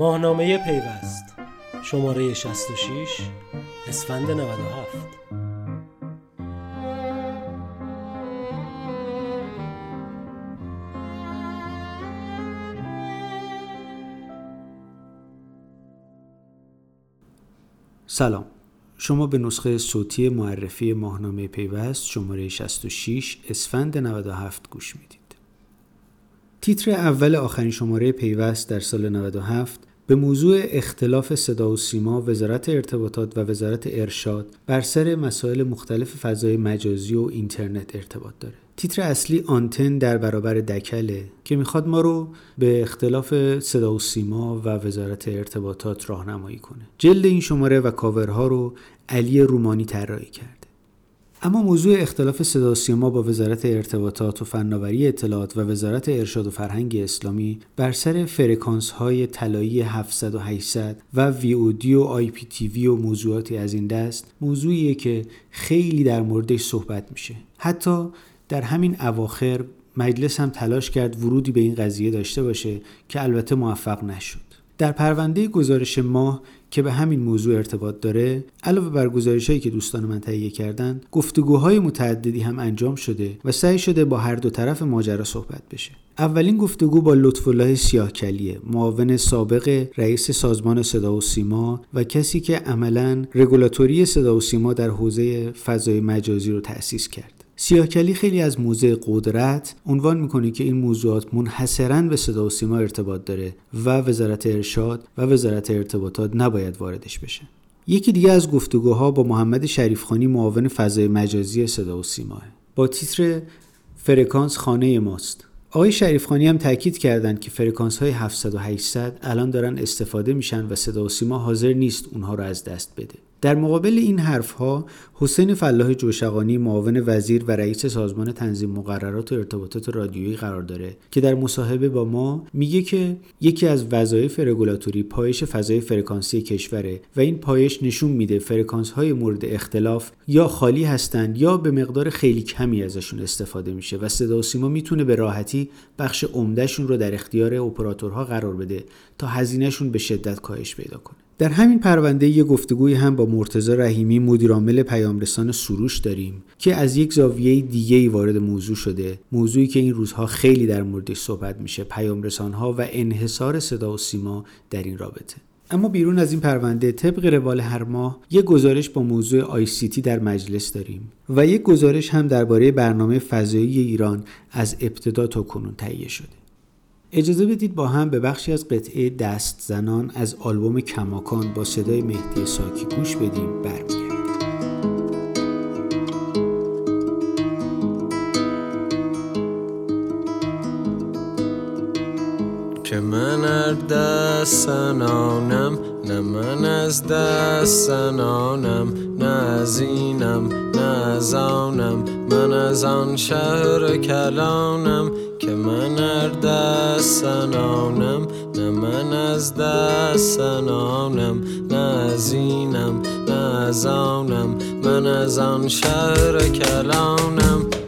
ماهنامه پیوست. شماره 66 اسفند 97 سلام. شما به نسخه صوتی معرفی ماهنامه پیوست شماره 66 اسفند 97 گوش می‌دید. تیتر اول آخرین شماره پیوست در سال 97 به موضوع اختلاف صدا و سیما وزارت ارتباطات و وزارت ارشاد بر سر مسائل مختلف فضای مجازی و اینترنت ارتباط داره. تیتر اصلی آنتن در برابر دکله که می‌خواد ما رو به اختلاف صدا و سیما و وزارت ارتباطات راهنمایی کنه. جلد این شماره و کاورها رو علی رومانی طراحی کرد. اما موضوع اختلاف صدا سیما با وزارت ارتباطات و فناوری اطلاعات و وزارت ارشاد و فرهنگ اسلامی بر سر فرکانس های طلایی 700 و 800 و وی و آی پی تی وی و موضوعاتی از این دست موضوعیه که خیلی در موردش صحبت میشه. حتی در همین اواخر مجلس هم تلاش کرد ورودی به این قضیه داشته باشه که البته موفق نشد. در پرونده گزارش ماه که به همین موضوع ارتباط داره علاوه بر گزارش هایی که دوستان من تهیه کردن گفتگوهای متعددی هم انجام شده و سعی شده با هر دو طرف ماجرا صحبت بشه. اولین گفتگو با لطف الله سیاهکلیه معاون سابق رئیس سازمان صدا و سیما و کسی که عملا رگولاتوری صدا و سیما در حوزه فضای مجازی رو تأسیس کرد. سیاهکلی خیلی از موضع قدرت عنوان می‌کنه که این موضوعات منحصرا به صدا و سیما ارتباط داره و وزارت ارشاد و وزارت ارتباطات نباید واردش بشه. یکی دیگه از گفتگوها با محمد شریفخانی معاون فضای مجازی صدا و سیماه. با تیتر فرکانس خانه ماست. آقای شریفخانی هم تاکید کردند که فرکانس های 700 و 800 الان دارن استفاده میشن و صدا و سیما حاضر نیست اونها رو از دست بده. در مقابل این حرفها حسین فلاح جوشقانی معاون وزیر و رئیس سازمان تنظیم مقررات و ارتباطات رادیویی قرار داره که در مصاحبه با ما میگه که یکی از وظایف رگولاتوری پایش فضای فرکانسی کشوره و این پایش نشون میده فرکانس های مورد اختلاف یا خالی هستند یا به مقدار خیلی کمی ازشون استفاده میشه و صدا سیما می‌تونه به راحتی بخش عمدهشون رو در اختیار اپراتورها قرار بده تا هزینهشون به شدت کاهش پیدا کنه. در همین پرونده یه گفتگوی هم با مرتزا رحیمی مدیرعامل پیامرسان سروش داریم که از یک زاویه دیگه ای وارد موضوع شده. موضوعی که این روزها خیلی در موردش صحبت میشه. پیامرسان ها و انحصار صدا و سیما در این رابطه. اما بیرون از این پرونده طبق روال هر ماه یک گزارش با موضوع آی سی تی در مجلس داریم و یک گزارش هم درباره برنامه فضایی ایران از ابتدا تا کنون تهیه شده. اجازه بدید با هم به بخشی از قطعه دست زنان از آلبوم کماکان با صدای مهدی ساکی گوش بدیم برمیگردیم. که من ار دست زنانم نه من از دست زنانم نه از اینم نه از آنم. من از آن شهر کلانم. که من ار دست سنانم نه من از دست سنانم نه از اینم نه از آنم من از آن شهر کلانم.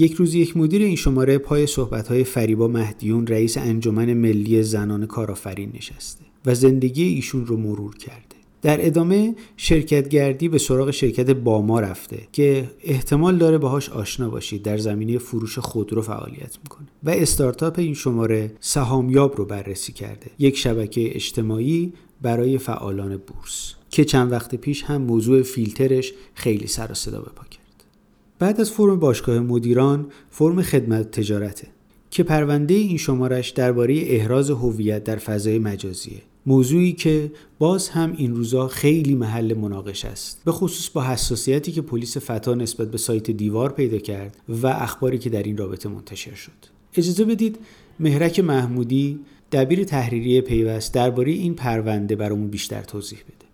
یک روز یک مدیر این شماره پای صحبت‌های فریبا مهدیون رئیس انجمن ملی زنان کارآفرین نشسته و زندگی ایشون رو مرور کرده. در ادامه شرکتگردی به سراغ شرکت باما رفته که احتمال داره باهاش آشنا باشید در زمینه فروش خودرو فعالیت می‌کنه و استارتاپ این شماره سهامیاب رو بررسی کرده. یک شبکه اجتماعی برای فعالان بورس که چند وقت پیش هم موضوع فیلترش خیلی سر و صدا به بعد از فرم باشگاه مدیران فرم خدمت تجارته که پرونده این شمارش درباره احراز هویت در فضای مجازیه. موضوعی که باز هم این روزا خیلی محل مناقش است. به خصوص با حساسیتی که پلیس فتا نسبت به سایت دیوار پیدا کرد و اخباری که در این رابطه منتشر شد. اجازه بدید مهرک محمودی دبیر تحریری پیوست درباره این پرونده برامون بیشتر توضیح بده.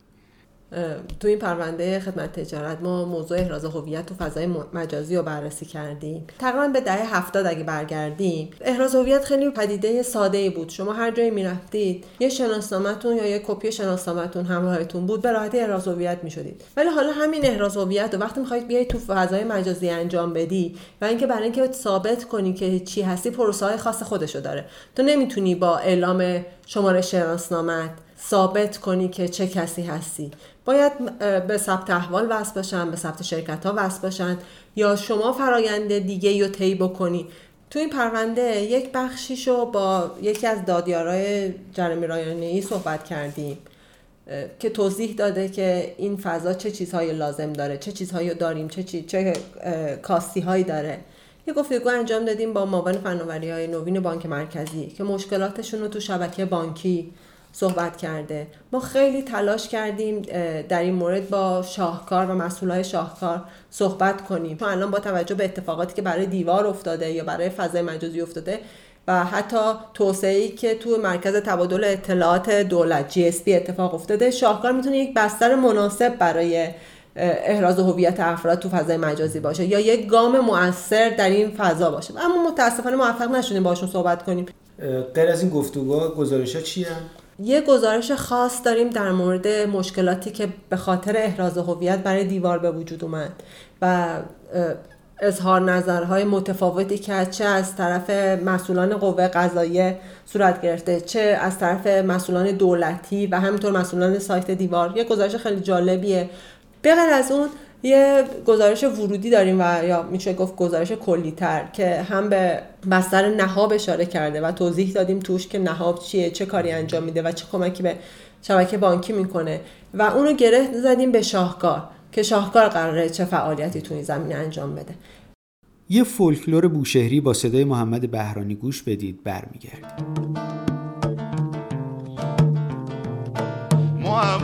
تو این پرونده خدمت تجارت ما موضوع احراز هویت تو فضای مجازی رو بررسی کردیم. تقریبا به دهه هفتاد اگه برگردیم احراز هویت خیلی پدیده ساده بود. شما هر جایی می‌رفتید یه شناسنامهتون یا یه کپی شناسنامهتون همراهتون بود به راحتی احراز هویت می‌شدید. ولی حالا همین احراز هویت و وقتی می‌خواید بیاید تو فضای مجازی انجام بدی و اینکه برای اینکه ثابت کنی که چی هستی پروسه خاص خودشو داره. تو نمی‌تونی با اعلام شماره شناسنامت ثابت کنی که چه کسی هستی. باید به ثبت احوال وصل باشن به ثبت شرکت ها وصل باشن یا شما فرایند دیگه رو طی بکنی. تو این پرونده یک بخشیشو با یکی از دادیارای جرمی رایانه ای صحبت کردیم که توضیح داده که این فضا چه چیزهایی لازم داره چه چیزهایی داریم چه, چی... چه کاستی هایی داره. یه گفتگو انجام دادیم با معاون فناوری های نوین بانک مرکزی که مشکلاتشون رو تو شبکه بانکی صحبت کرده. ما خیلی تلاش کردیم در این مورد با شاهکار و مسئولای شاهکار صحبت کنیم. چون الان با توجه به اتفاقاتی که برای دیوار افتاده یا برای فضای مجازی افتاده و حتی توسعه که تو مرکز تبادل اطلاعات دولت GSP اتفاق افتاده شاهکار می‌تونه یک بستر مناسب برای احراز هویت افراد تو فضای مجازی باشه یا یک گام مؤثر در این فضا باشه. اما متاسفانه موفق نشدیم باشون صحبت کنیم. غیر از این گفتگو گزارش ها چیه؟ یه گزارش خاص داریم در مورد مشکلاتی که به خاطر احراز هویت برای دیوار به وجود اومد و اظهار نظرهای متفاوتی که چه از طرف مسئولان قوه قضاییه صورت گرفته چه از طرف مسئولان دولتی و همینطور مسئولان سایت دیوار. یه گزارش خیلی جالبیه. بغیر از اون یه گزارش ورودی داریم و یا میشه گفت گزارش کلی تر که هم به بستر نهاب اشاره کرده و توضیح دادیم توش که نهاب چیه چه کاری انجام میده و چه کمکی به شبکه بانکی می‌کنه. و اونو گره زدیم به شاهکار که شاهکار قراره چه فعالیتی تو این زمینه انجام بده. یه فولکلور بوشهری با صدای محمد بهرانی گوش بدید برمیگردیم.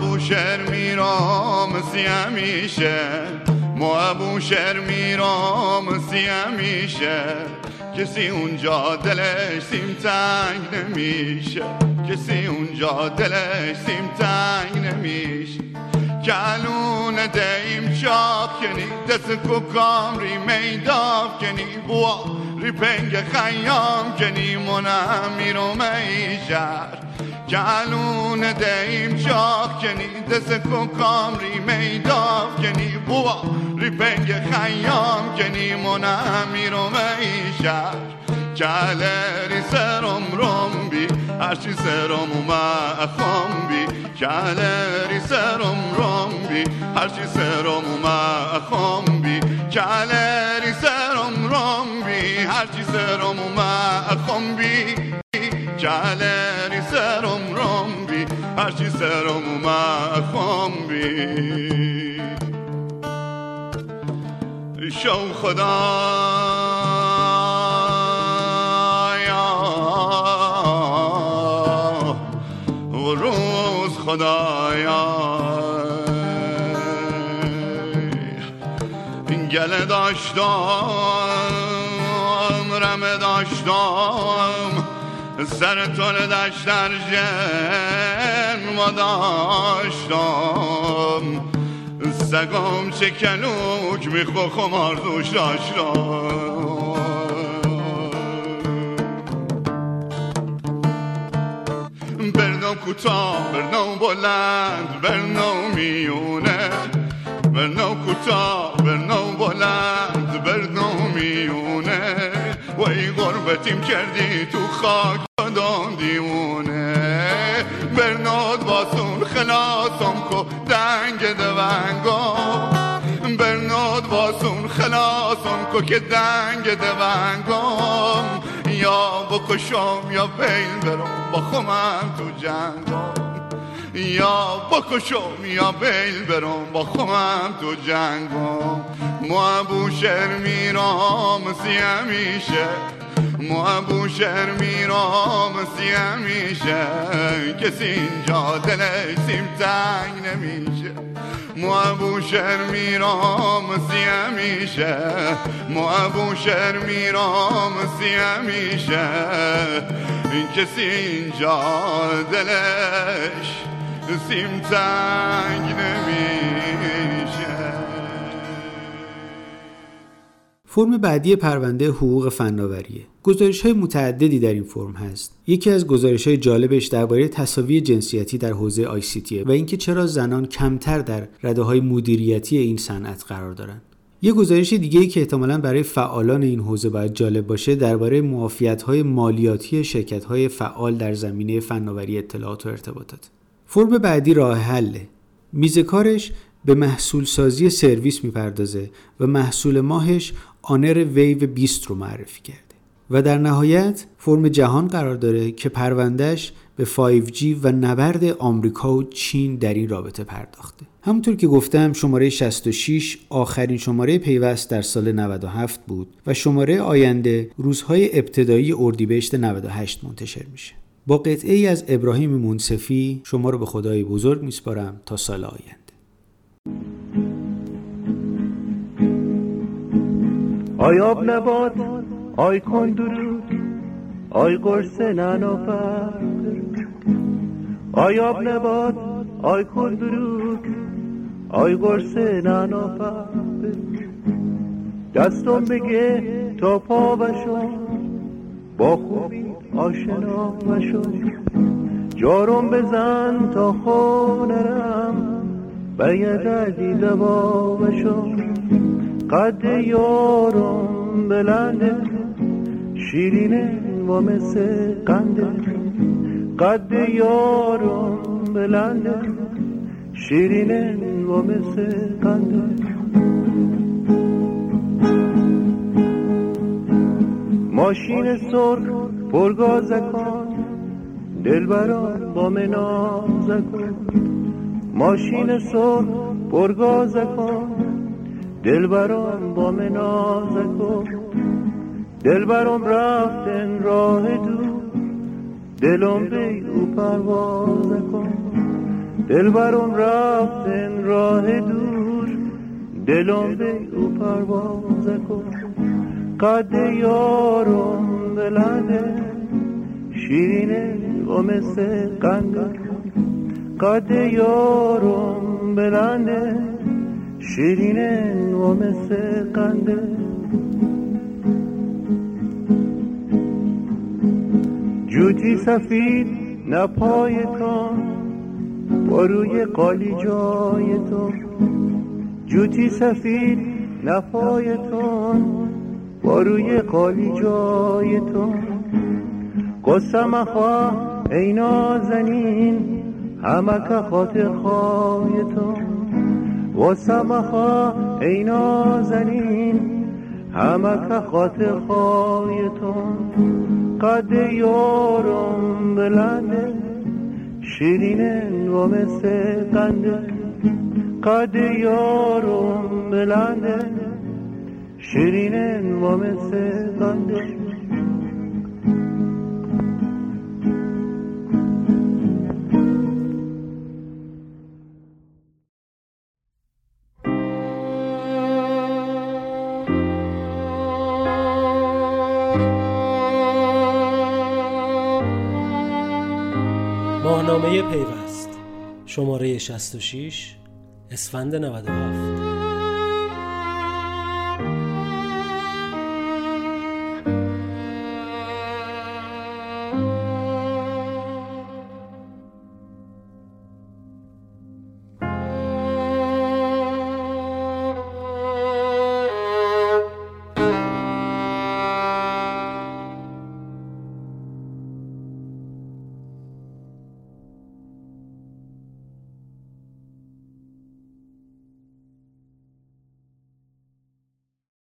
ما بوشهر میرام همیشه. ما بوشهر میرام همیشه. کسی اونجا دلش سیم تنگ نمیشه. کسی اونجا دلش سیم تنگ نمیشه. کلون دیم شاق کنی دست کو کامری میداف کنی. بوا ریپنگ خیام کنی منم میرو میشر کلون دیم شاق کنی دست کو کامری میداف کنی. بوا ریپنگ خیام کنی منم میرو میشر کلری سرم روم بی هرچی سرم اومد خام بی. کلری سرم روم بی هرچی سرم اومد خام بی. کلری سرم روم بی هرچی سرم اومد خام بی. روم بی هرچی سرم اومد خام بی شو خدا خدایا گله داشتم رمه داشتم. سر تول دشت در ما داشتم. سگم چه کلوک میخوا خمار دوش داشتم. برنو کوتاه برنو بلند برنو میونه. برنو کوتاه برنو بلند برنو میونه. و ای غربتیم کردی تو خاک. دان دیونه برنود باسون خلاصم کو. دنگ دونگو برنود باسون خلاصم کو که دنگ دونگم یا بکشم یا بیل برم با خمم تو جنگم یا بکشم یا بیل برم با خمم تو جنگم ما بوشر میرام سی همیشه ما ابوشهر میرام سیه میشه. کسی اینجا دلش سیم تنگ نمیشه. ما ابوشهر میرام سیه میشه. ما ابوشهر میرام سیه میشه. کسی اینجا دلش سیم تنگ نمیشه. فرم بعدی پرونده حقوق فناوریه. گزارش های متعددی در این فرم هست. یکی از گزارش های جالبش درباره تصاوی جنسیتی در حوزه آی و اینکه چرا زنان کمتر در رده های مدیریتی این صنعت قرار دارند. یه گزارش دیگه ای که احتمالا برای فعالان این حوزه باید جالب باشه درباره معافیت های مالیاتی شرکت های فعال در زمینه فناوری اطلاعات و ارتباطات. فرم بعدی راه حله. میز کارش به محصول سازی سرویس می‌پردازه و محصول ماهش آنر ویو 20 رو معرفی کرده و در نهایت فرم جهان قرار داره که پروندهش به 5G و نبرد آمریکا و چین در این رابطه پرداخته. همونطور که گفتم شماره 66 آخرین شماره پیوست در سال 97 بود و شماره آینده روزهای ابتدایی اردیبهشت 98 منتشر میشه. با قطعه ای از ابراهیم منصفی شما رو به خدای بزرگ میسپارم تا سال آینده. آی آب نبات آی کن درود آی قرص ننافر آی آب نبات آی کن درود آی قرص ننافر دستم بگه تا پا بشو با خوبی آشنا بشو. جارم بزن تا خونرم یه دردی دوا بشو. قد یارم بلنده شیرینه و مثل قنده قد یارم بلنده شیرینه و مثل قنده ماشین سرخ پرگازکان دلبران با منازکان. ماشین سرخ پرگازکان دلبران با منازکو دلبرم رفتن راه دور دلم به او پرواز کن. دلبرم رفتن راه دور دلم به او پرواز کن. قد یارم بلنده. شیرینه و مثل قنده قد یارم بلنده. شیرینه و مثل قنده جوتی سفید نپایتان با روی قالی جای تو. جوتی سفید نپایتان با روی قالی جای تو. قسم خواه ای نازنین همک خاطر خواهی تو. و سمخا ای نازنین همک خاطر خواهیتون قد یارم بلنده شیرینه و مثل قنده قد یارم بلنده شیرینه و مثل قنده شماره 66 اسفند 97